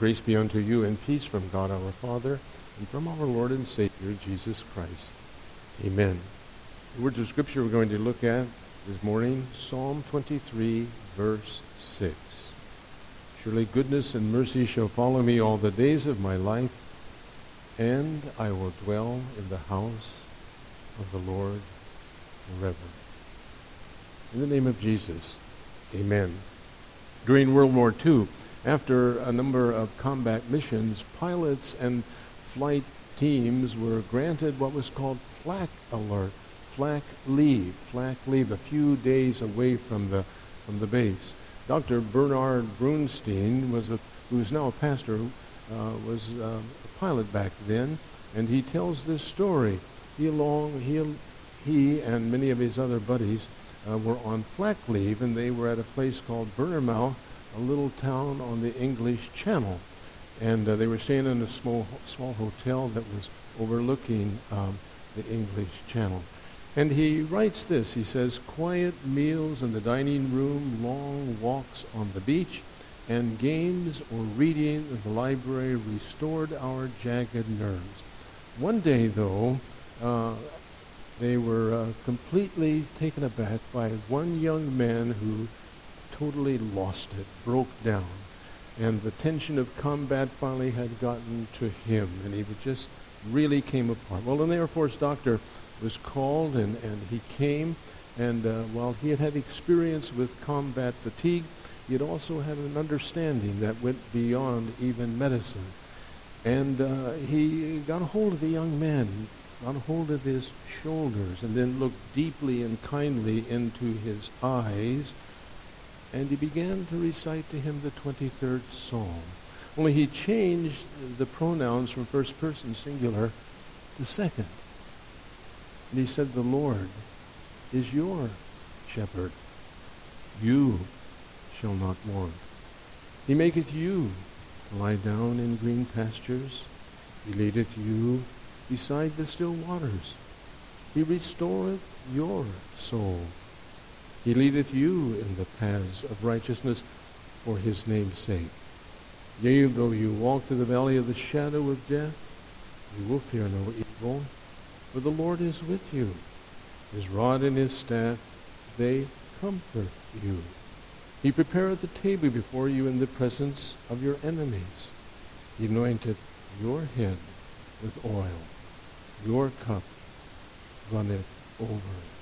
Grace be unto you and peace from God our Father and from our Lord and Savior Jesus Christ. Amen. The words of Scripture we're going to look at this morning, Psalm 23, verse 6. Surely goodness and mercy shall follow me all the days of my life, and I will dwell in the house of the Lord forever. In the name of Jesus, amen. During World War II, after a number of combat missions, pilots and flight teams were granted what was called flak alert, flak leave, flak leave, a few days away from the from the base. Dr. Bernard Brunstein was a who is now a pastor, uh, was uh, a pilot back then, and he tells this story. He along he he and many of his other buddies uh, were on flak leave, and they were at a place called Bournemouth a little town on the English Channel. And uh, they were staying in a small, small hotel that was overlooking um, the English Channel. And he writes this. He says, quiet meals in the dining room, long walks on the beach, and games or reading in the library restored our jagged nerves. One day, though, uh, they were uh, completely taken aback by one young man who totally lost it, broke down. And the tension of combat finally had gotten to him, and he just really came apart. Well, an Air Force doctor was called, and, and he came, and uh, while he had had experience with combat fatigue, he had also had an understanding that went beyond even medicine. And uh, he got a hold of the young man, got a hold of his shoulders, and then looked deeply and kindly into his eyes and he began to recite to him the 23rd Psalm. Only he changed the pronouns from first person singular to second. And he said, The Lord is your shepherd. You shall not want. He maketh you lie down in green pastures. He leadeth you beside the still waters. He restoreth your soul. He leadeth you in the paths of righteousness for his name's sake. Yea, though you walk through the valley of the shadow of death, you will fear no evil, for the Lord is with you. His rod and his staff, they comfort you. He prepareth the table before you in the presence of your enemies. He anointeth your head with oil. Your cup runneth over.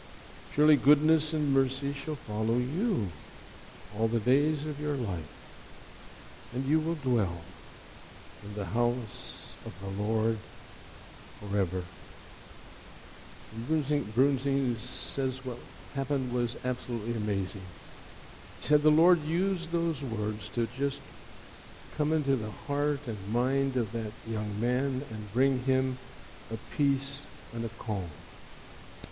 Surely goodness and mercy shall follow you all the days of your life, and you will dwell in the house of the Lord forever. Brunstein says what happened was absolutely amazing. He said the Lord used those words to just come into the heart and mind of that young man and bring him a peace and a calm.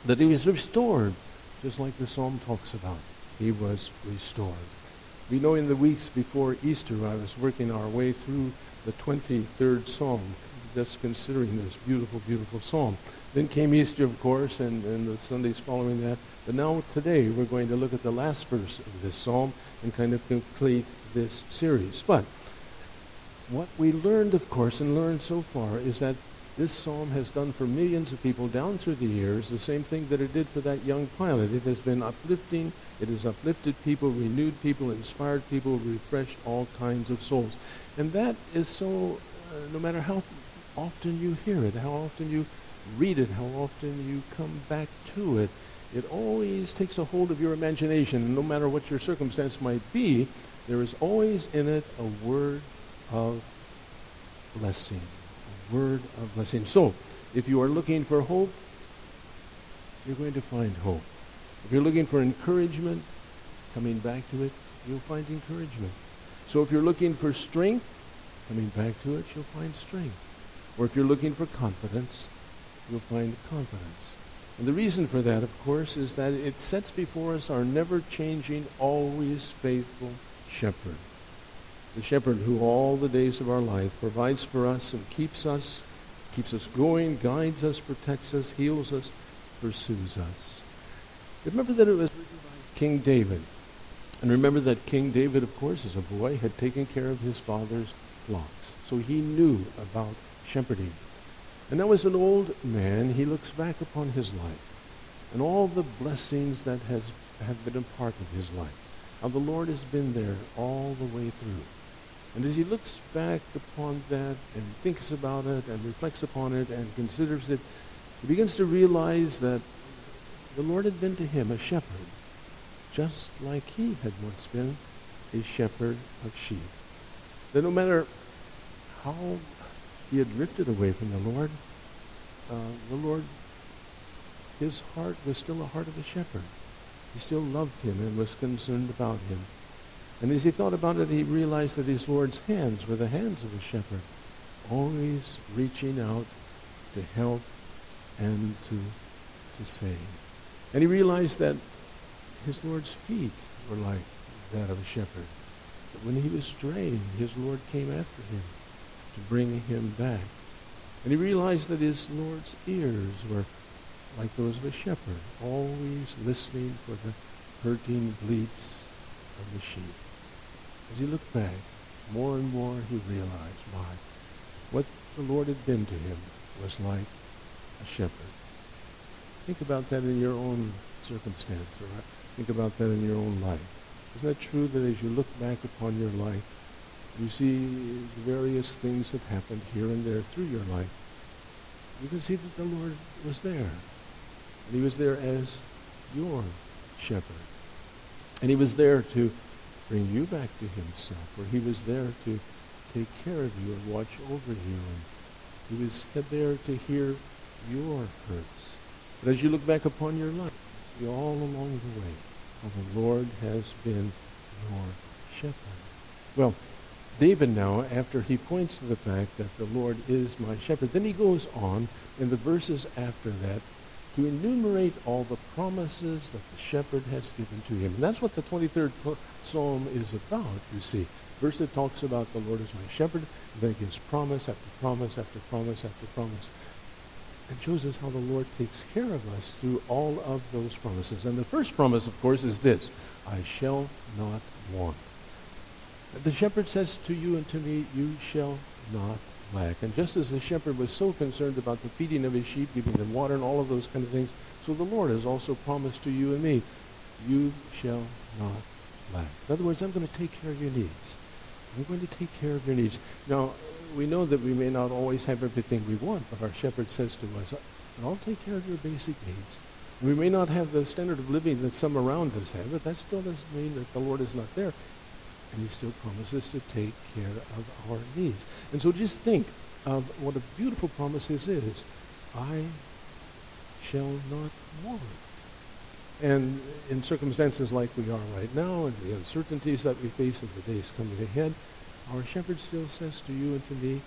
That he was restored just like the psalm talks about. He was restored. We know in the weeks before Easter, I was working our way through the 23rd Psalm, just considering this beautiful, beautiful psalm. Then came Easter, of course, and, and the Sundays following that. But now today, we're going to look at the last verse of this psalm and kind of complete this series. But what we learned, of course, and learned so far is that this psalm has done for millions of people down through the years the same thing that it did for that young pilot. It has been uplifting. It has uplifted people, renewed people, inspired people, refreshed all kinds of souls. And that is so, uh, no matter how often you hear it, how often you read it, how often you come back to it, it always takes a hold of your imagination. And no matter what your circumstance might be, there is always in it a word of blessing word of blessing. So, if you are looking for hope, you're going to find hope. If you're looking for encouragement, coming back to it, you'll find encouragement. So if you're looking for strength, coming back to it, you'll find strength. Or if you're looking for confidence, you'll find confidence. And the reason for that, of course, is that it sets before us our never changing, always faithful shepherd the shepherd who all the days of our life provides for us and keeps us, keeps us going, guides us, protects us, heals us, pursues us. Remember that it was written by King David. And remember that King David, of course, as a boy, had taken care of his father's flocks. So he knew about shepherding. And now as an old man, he looks back upon his life and all the blessings that has have been a part of his life. How the Lord has been there all the way through. And as he looks back upon that and thinks about it and reflects upon it and considers it, he begins to realize that the Lord had been to him a shepherd, just like he had once been a shepherd of sheep. That no matter how he had drifted away from the Lord, uh, the Lord, his heart was still a heart of a shepherd. He still loved him and was concerned about him. And as he thought about it, he realized that his Lord's hands were the hands of a shepherd, always reaching out to help and to, to save. And he realized that his Lord's feet were like that of a shepherd. But when he was straying, his Lord came after him to bring him back. And he realized that his Lord's ears were like those of a shepherd, always listening for the hurting bleats of the sheep. As he looked back, more and more he realized why what the Lord had been to him was like a shepherd. Think about that in your own circumstance, or think about that in your own life. Isn't that true that as you look back upon your life, you see the various things that happened here and there through your life? You can see that the Lord was there. And he was there as your shepherd. And he was there to bring you back to himself, or he was there to take care of you and watch over you. And he was there to hear your hurts. But as you look back upon your life, see all along the way how the Lord has been your shepherd. Well, David now, after he points to the fact that the Lord is my shepherd, then he goes on in the verses after that to enumerate all the promises that the shepherd has given to him. And that's what the 23rd Psalm is about, you see. First it talks about the Lord is my shepherd, then it gives promise after promise after promise after promise. And shows us how the Lord takes care of us through all of those promises. And the first promise, of course, is this I shall not want. The shepherd says to you and to me, You shall not lack. And just as the shepherd was so concerned about the feeding of his sheep, giving them water and all of those kind of things, so the Lord has also promised to you and me, you shall not lack. In other words, I'm going to take care of your needs. I'm going to take care of your needs. Now, we know that we may not always have everything we want, but our shepherd says to us, I'll take care of your basic needs. We may not have the standard of living that some around us have, but that still doesn't mean that the Lord is not there and he still promises to take care of our needs. And so just think of what a beautiful promise this is. I shall not want. And in circumstances like we are right now, and the uncertainties that we face in the days coming ahead, our shepherd still says to you and to me,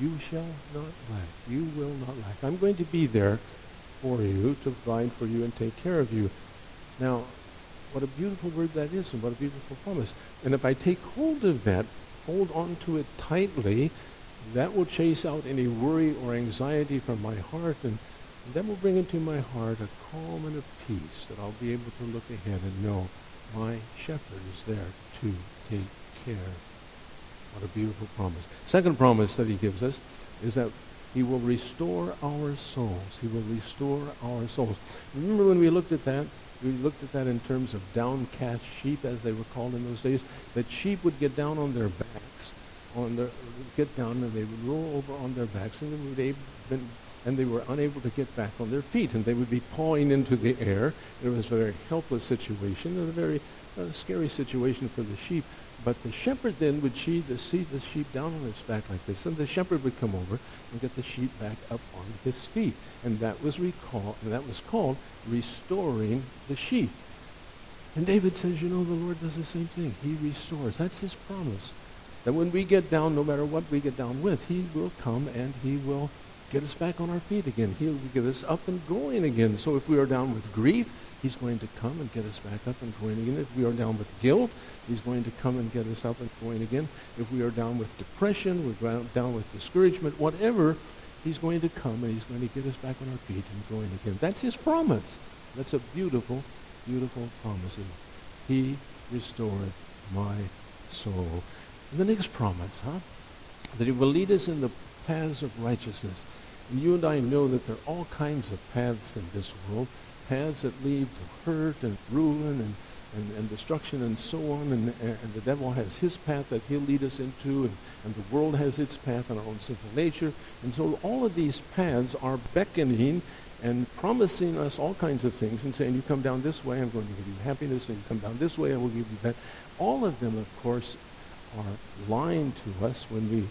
you shall not lack. You will not lack. I'm going to be there for you to provide for you and take care of you. Now, what a beautiful word that is, and what a beautiful promise. And if I take hold of that, hold on to it tightly, that will chase out any worry or anxiety from my heart, and that will bring into my heart a calm and a peace that I'll be able to look ahead and know my shepherd is there to take care. What a beautiful promise. Second promise that he gives us is that he will restore our souls. He will restore our souls. Remember when we looked at that? We looked at that in terms of downcast sheep, as they were called in those days. That sheep would get down on their backs, on their get down, and they would roll over on their backs, and they would been, and they were unable to get back on their feet, and they would be pawing into the air. It was a very helpless situation, and a very uh, scary situation for the sheep. But the shepherd then would see the, see the sheep down on its back like this, and the shepherd would come over and get the sheep back up on his feet. And that was recall, and that was called restoring the sheep. And David says, you know, the Lord does the same thing. He restores. That's his promise. That when we get down, no matter what we get down with, he will come and he will get us back on our feet again. He'll get us up and going again. So if we are down with grief, He's going to come and get us back up and going again. If we are down with guilt, He's going to come and get us up and going again. If we are down with depression, we're down with discouragement, whatever, He's going to come and He's going to get us back on our feet and going again. That's His promise. That's a beautiful, beautiful promise. He restored my soul. And the next promise, huh? that he will lead us in the paths of righteousness. And you and I know that there are all kinds of paths in this world, paths that lead to hurt and ruin and, and, and destruction and so on. And, and the devil has his path that he'll lead us into, and, and the world has its path in our own sinful nature. And so all of these paths are beckoning and promising us all kinds of things and saying, you come down this way, I'm going to give you happiness, and you come down this way, I will give you that. All of them, of course, are lying to us when we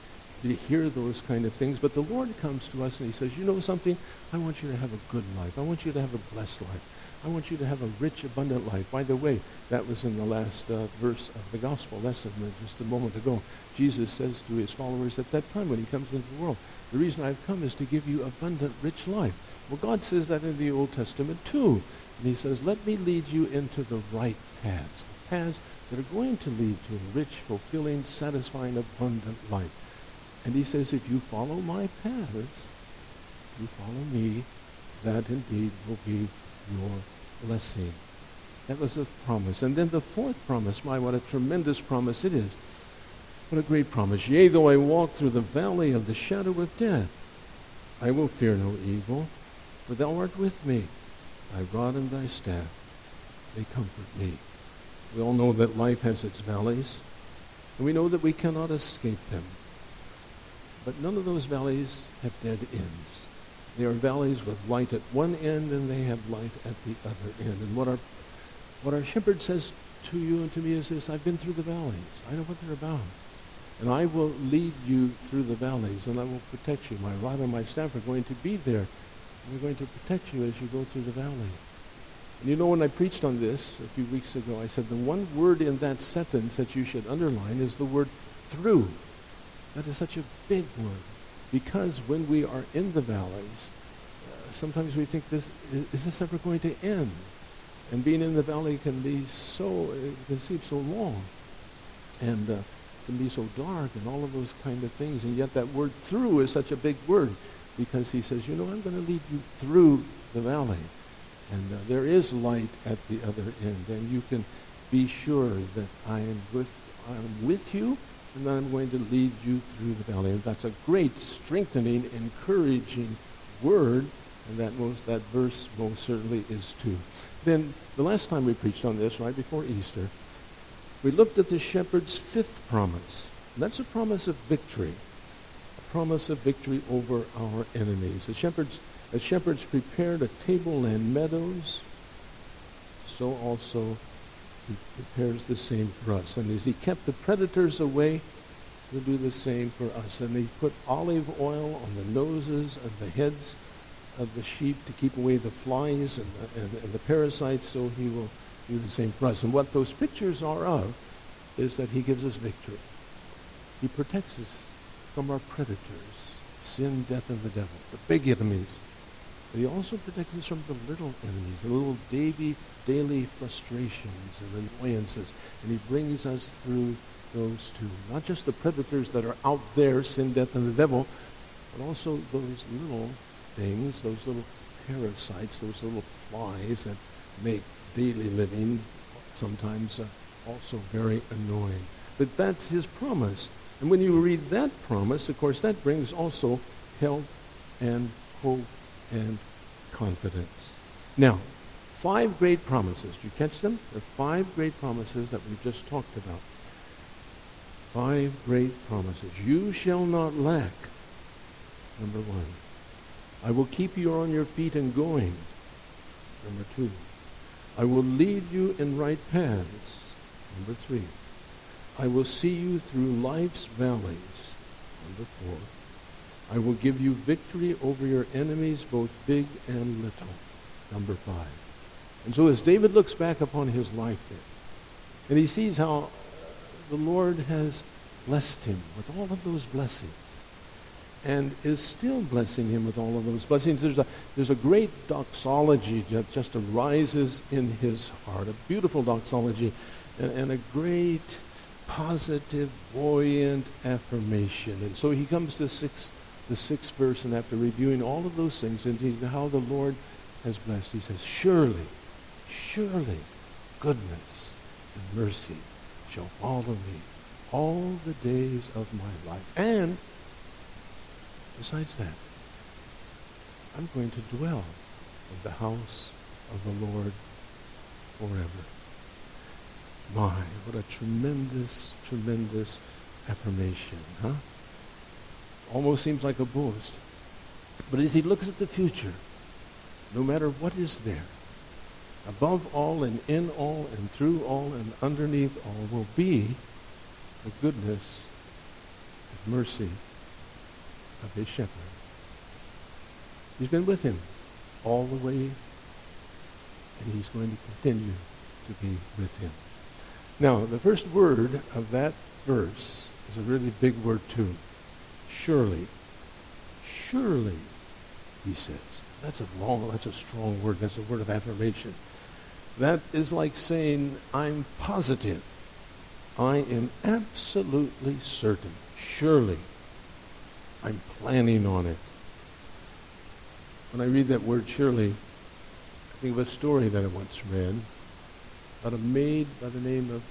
hear those kind of things. But the Lord comes to us and he says, you know something? I want you to have a good life. I want you to have a blessed life. I want you to have a rich, abundant life. By the way, that was in the last uh, verse of the gospel lesson just a moment ago. Jesus says to his followers at that time when he comes into the world, the reason I've come is to give you abundant, rich life. Well, God says that in the Old Testament too. And he says, let me lead you into the right paths, the paths that are going to lead to a rich, fulfilling, satisfying, abundant life. And he says, if you follow my paths, you follow me, that indeed will be your blessing. That was the promise. And then the fourth promise, my, what a tremendous promise it is. What a great promise. Yea, though I walk through the valley of the shadow of death, I will fear no evil, for thou art with me. Thy rod and thy staff, they comfort me. We all know that life has its valleys, and we know that we cannot escape them. But none of those valleys have dead ends. They are valleys with light at one end and they have light at the other end. And what our, what our shepherd says to you and to me is this, I've been through the valleys. I know what they're about. And I will lead you through the valleys and I will protect you. My rod and my staff are going to be there. They're going to protect you as you go through the valley. And you know, when I preached on this a few weeks ago, I said the one word in that sentence that you should underline is the word through. That is such a big word because when we are in the valleys, uh, sometimes we think this is, is, this ever going to end? And being in the valley can be so it can seem so long, and uh, can be so dark, and all of those kind of things. And yet that word "through" is such a big word because he says, you know, I'm going to lead you through the valley, and uh, there is light at the other end, and you can be sure that I am with I'm with you and then I'm going to lead you through the valley. And that's a great strengthening, encouraging word, and that most that verse most certainly is too. Then the last time we preached on this, right before Easter, we looked at the shepherd's fifth promise. And that's a promise of victory, a promise of victory over our enemies. The shepherds, as shepherds prepared a table and meadows, so also he prepares the same for us. And as he kept the predators away, he'll do the same for us. And he put olive oil on the noses and the heads of the sheep to keep away the flies and the, and, and the parasites, so he will do the same for us. And what those pictures are of is that he gives us victory. He protects us from our predators, sin, death, and the devil, the big enemies. But he also protects us from the little enemies, the little daily, daily frustrations and annoyances. And he brings us through those two. Not just the predators that are out there, sin, death, and the devil, but also those little things, those little parasites, those little flies that make daily living sometimes uh, also very annoying. But that's his promise. And when you read that promise, of course, that brings also help and hope and confidence. Now, five great promises. Did you catch them? There are five great promises that we just talked about. Five great promises. You shall not lack. Number one. I will keep you on your feet and going. Number two. I will lead you in right paths. Number three. I will see you through life's valleys. Number four. I will give you victory over your enemies, both big and little. Number five. And so as David looks back upon his life there, and he sees how uh, the Lord has blessed him with all of those blessings and is still blessing him with all of those blessings. There's a, there's a great doxology that just arises in his heart, a beautiful doxology and, and a great positive, buoyant affirmation. And so he comes to six the sixth verse, and after reviewing all of those things and how the Lord has blessed, he says, Surely, surely, goodness and mercy shall follow me all the days of my life. And besides that, I'm going to dwell in the house of the Lord forever. My, what a tremendous, tremendous affirmation, huh? Almost seems like a boast. But as he looks at the future, no matter what is there, above all and in all and through all and underneath all will be the goodness and mercy of his shepherd. He's been with him all the way, and he's going to continue to be with him. Now, the first word of that verse is a really big word too. Surely. Surely, he says. That's a long, that's a strong word. That's a word of affirmation. That is like saying, I'm positive. I am absolutely certain. Surely. I'm planning on it. When I read that word surely, I think of a story that I once read about a maid by the name of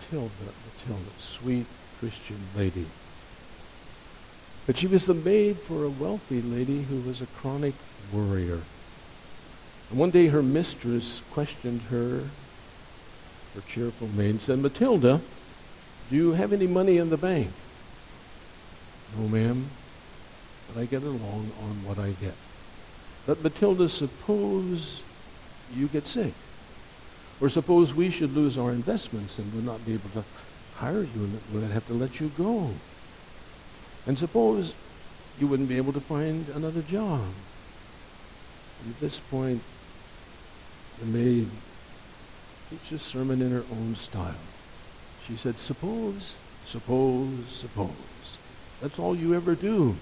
Matilda, Matilda, sweet Christian lady. But she was the maid for a wealthy lady who was a chronic worrier. And one day her mistress questioned her, her cheerful maid, said, Matilda, do you have any money in the bank? No, ma'am, but I get along on what I get. But Matilda, suppose you get sick. Or suppose we should lose our investments and would not be able to hire you and would have to let you go. And suppose you wouldn't be able to find another job. At this point, the maid preached a sermon in her own style. She said, Suppose, suppose, suppose. That's all you ever do.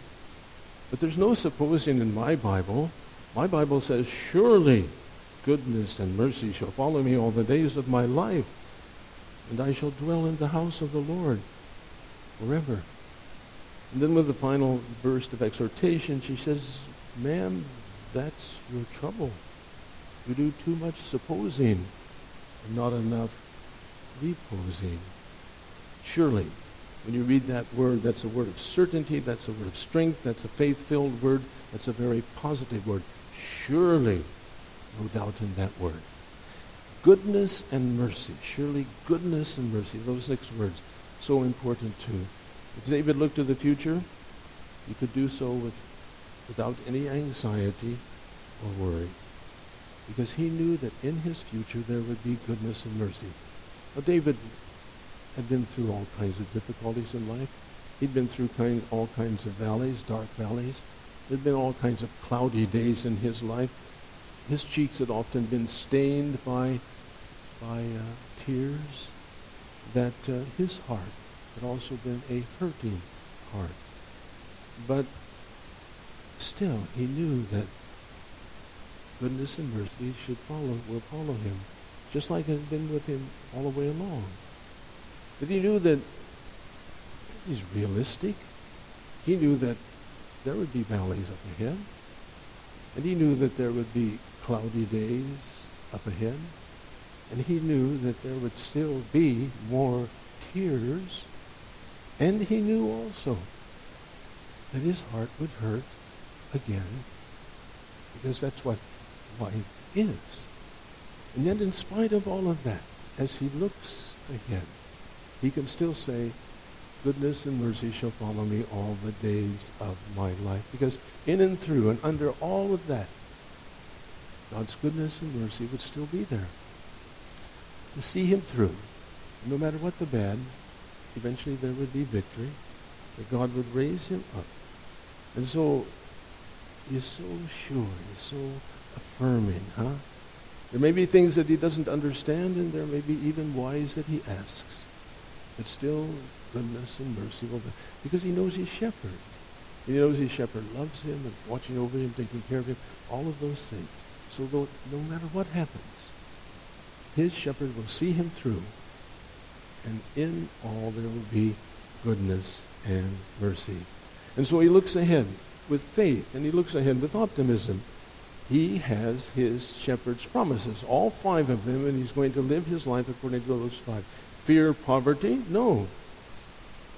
But there's no supposing in my Bible. My Bible says, Surely goodness and mercy shall follow me all the days of my life, and I shall dwell in the house of the Lord forever. And then with the final burst of exhortation, she says, Ma'am, that's your trouble. You do too much supposing and not enough reposing. Surely, when you read that word, that's a word of certainty, that's a word of strength, that's a faith-filled word, that's a very positive word. Surely, no doubt in that word. Goodness and mercy. Surely goodness and mercy. Those six words, so important too. If David looked to the future, he could do so with, without any anxiety or worry. Because he knew that in his future there would be goodness and mercy. Now, David had been through all kinds of difficulties in life. He'd been through kind, all kinds of valleys, dark valleys. There'd been all kinds of cloudy days in his life. His cheeks had often been stained by, by uh, tears. That uh, his heart had also been a hurting heart. But still, he knew that goodness and mercy should follow, will follow him, just like it had been with him all the way along. But he knew that he's realistic. He knew that there would be valleys up ahead. And he knew that there would be cloudy days up ahead. And he knew that there would still be more tears. And he knew also that his heart would hurt again because that's what life is. And yet, in spite of all of that, as he looks ahead, he can still say, goodness and mercy shall follow me all the days of my life. Because in and through and under all of that, God's goodness and mercy would still be there. To see him through, no matter what the bad, eventually there would be victory, that God would raise him up. And so he's so sure, he's so affirming, huh? There may be things that he doesn't understand, and there may be even whys that he asks. But still, goodness and mercy will be, because he knows he's shepherd. He knows his shepherd loves him and watching over him, taking care of him, all of those things. So though, no matter what happens, his shepherd will see him through, and in all there will be goodness and mercy. And so he looks ahead with faith, and he looks ahead with optimism. He has his shepherd's promises, all five of them, and he's going to live his life according to those five. Fear poverty? No.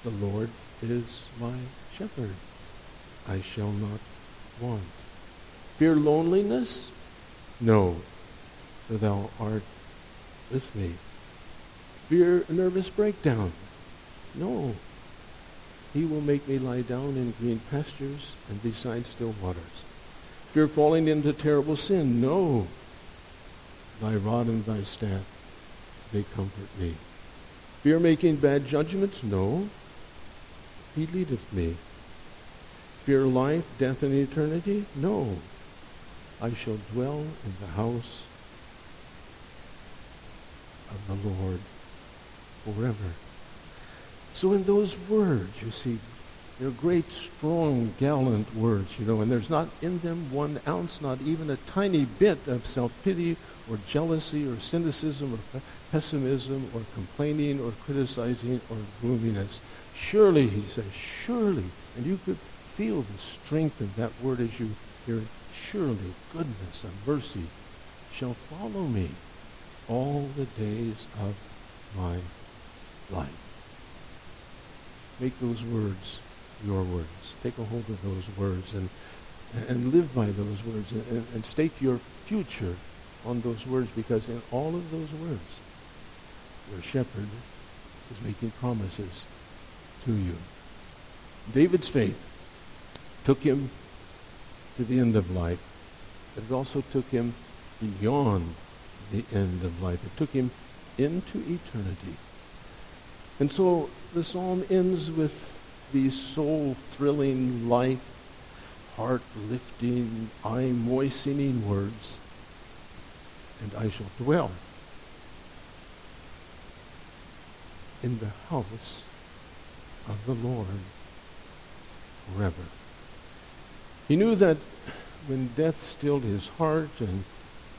The Lord is my shepherd. I shall not want. Fear loneliness? No, for thou art with me. Fear nervous breakdown? No. He will make me lie down in green pastures and beside still waters. Fear falling into terrible sin? No. Thy rod and thy staff, they comfort me. Fear making bad judgments? No. He leadeth me. Fear life, death, and eternity? No. I shall dwell in the house of the Lord forever. So in those words, you see, they're great, strong, gallant words, you know, and there's not in them one ounce, not even a tiny bit of self-pity or jealousy or cynicism or pessimism or complaining or criticizing or gloominess. Surely, he says, surely, and you could feel the strength of that word as you hear it, surely goodness and mercy shall follow me all the days of my life. Make those words your words. Take a hold of those words and, and live by those words and, and stake your future on those words because in all of those words, your shepherd is making promises to you. David's faith took him to the end of life, but it also took him beyond the end of life. It took him into eternity. And so the psalm ends with these soul thrilling, life, heart lifting, eye moistening words. And I shall dwell in the house of the Lord forever. He knew that when death stilled his heart and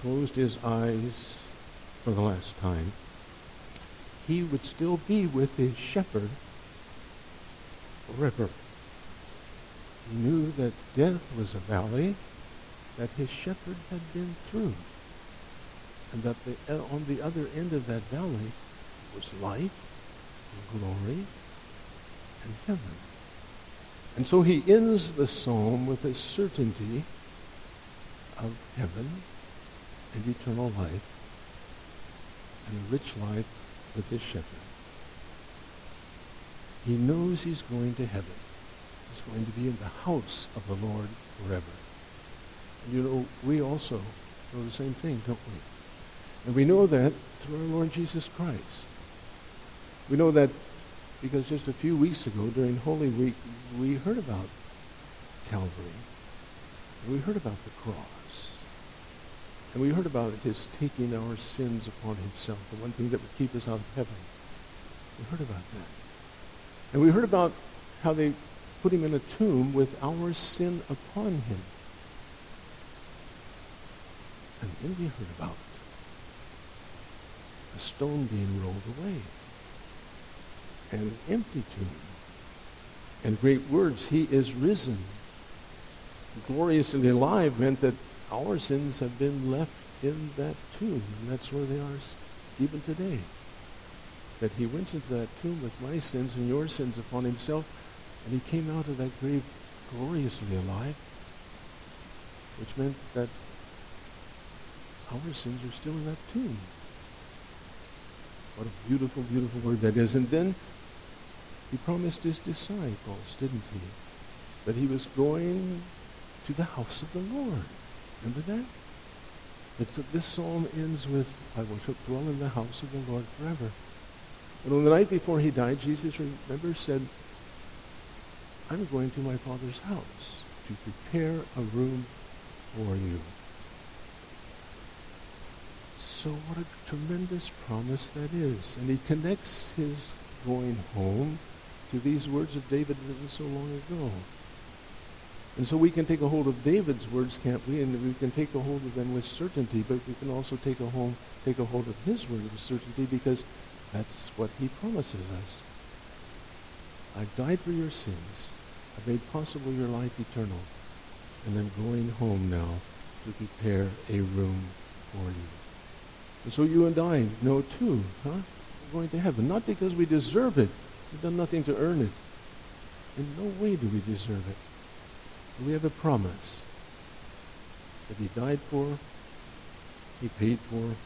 closed his eyes for the last time, he would still be with his shepherd forever. He knew that death was a valley that his shepherd had been through, and that the, on the other end of that valley was light and glory and heaven. And so he ends the psalm with a certainty of heaven and eternal life and a rich life with his shepherd. He knows he's going to heaven. He's going to be in the house of the Lord forever. And you know, we also know the same thing, don't we? And we know that through our Lord Jesus Christ. We know that because just a few weeks ago during Holy Week, we heard about Calvary. We heard about the cross. And we heard about his taking our sins upon himself, the one thing that would keep us out of heaven. We heard about that. And we heard about how they put him in a tomb with our sin upon him. And then we heard about a stone being rolled away and an empty tomb. And great words, he is risen. Gloriously alive meant that our sins have been left in that tomb. And that's where they are even today. That he went into that tomb with my sins and your sins upon himself, and he came out of that grave gloriously alive, which meant that our sins are still in that tomb. What a beautiful, beautiful word that is. And then he promised his disciples, didn't he? That he was going to the house of the Lord. Remember that? It's that this psalm ends with, I will dwell in the house of the Lord forever. And on the night before he died, Jesus, remember, said, I'm going to my Father's house to prepare a room for you. So what a tremendous promise that is. And he connects his going home to these words of David written so long ago. And so we can take a hold of David's words, can't we? And we can take a hold of them with certainty, but we can also take a hold, take a hold of his word with certainty because that's what he promises us. I've died for your sins. I've made possible your life eternal. And I'm going home now to prepare a room for you. And so you and I know too, huh? We're going to heaven. Not because we deserve it, We've done nothing to earn it. In no way do we deserve it. We have a promise that he died for, he paid for, and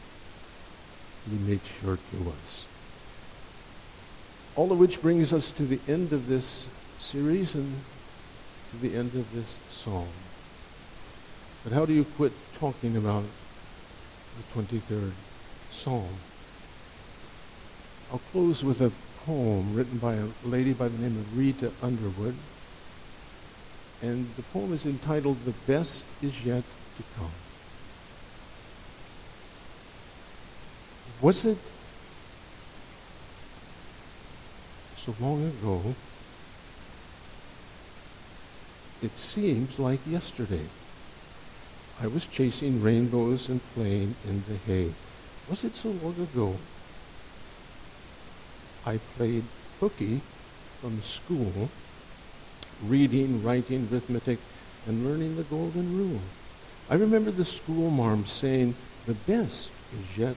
he made sure to us. All of which brings us to the end of this series and to the end of this psalm. But how do you quit talking about the 23rd psalm? I'll close with a poem written by a lady by the name of Rita Underwood. And the poem is entitled The Best Is Yet to Come. Was it so long ago? It seems like yesterday. I was chasing rainbows and playing in the hay. Was it so long ago? I played hooky from school, reading, writing, arithmetic, and learning the golden rule. I remember the school marm saying, the best is yet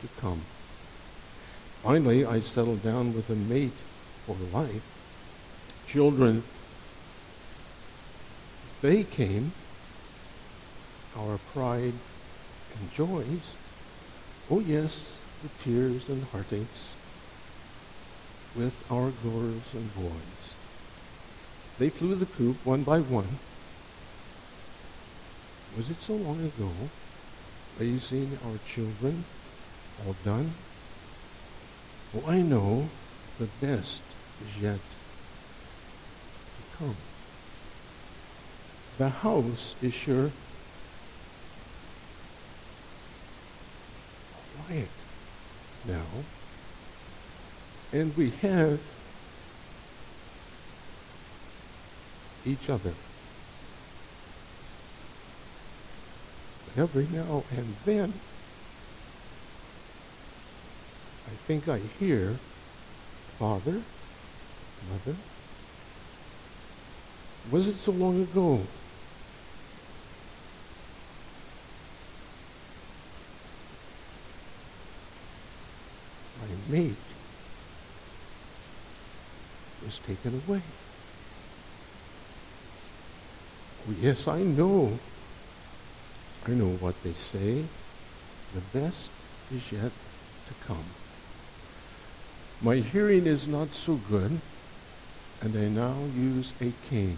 to come. Finally, I settled down with a mate for life. Children, they came, our pride and joys. Oh, yes, the tears and heartaches with our girls and boys. They flew the coop one by one. Was it so long ago, raising our children, all done? Oh, I know the best is yet to come. The house is sure quiet now and we have each other. Every now and then, I think I hear Father, Mother. Was it so long ago? My mate was taken away. Yes, I know. I know what they say. The best is yet to come. My hearing is not so good, and I now use a cane.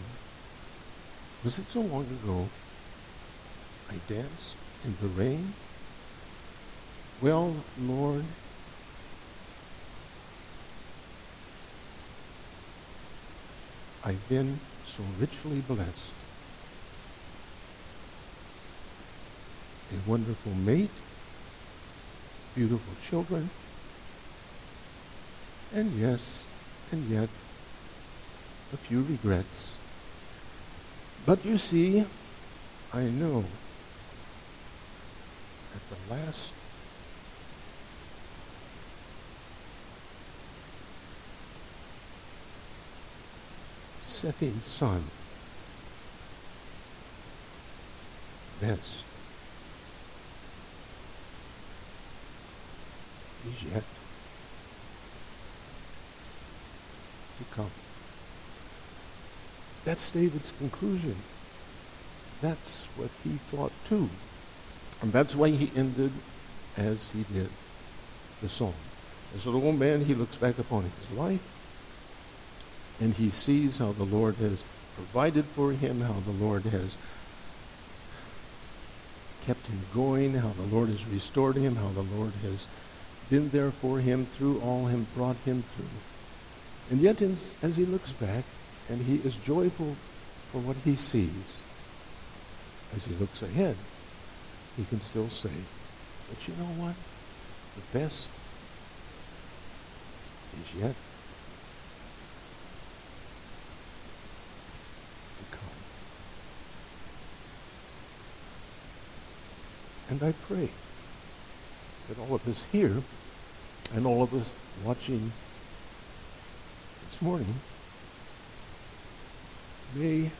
Was it so long ago I danced in the rain? Well, Lord, I've been so richly blessed. A wonderful mate, beautiful children, and yes, and yet, a few regrets. But you see, I know at the last setting sun. Best is yet to come. That's David's conclusion. That's what he thought too. And that's why he ended as he did the song. As an old man, he looks back upon his life and he sees how the Lord has provided for him, how the Lord has kept him going, how the Lord has restored him, how the Lord has been there for him through all him, brought him through. And yet, in, as he looks back, and he is joyful for what he sees, as he looks ahead, he can still say, but you know what? The best is yet And I pray that all of us here and all of us watching this morning may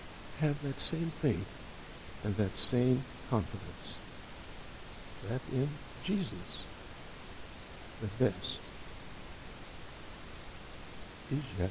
have that same faith and that same confidence that in Jesus, the best is yet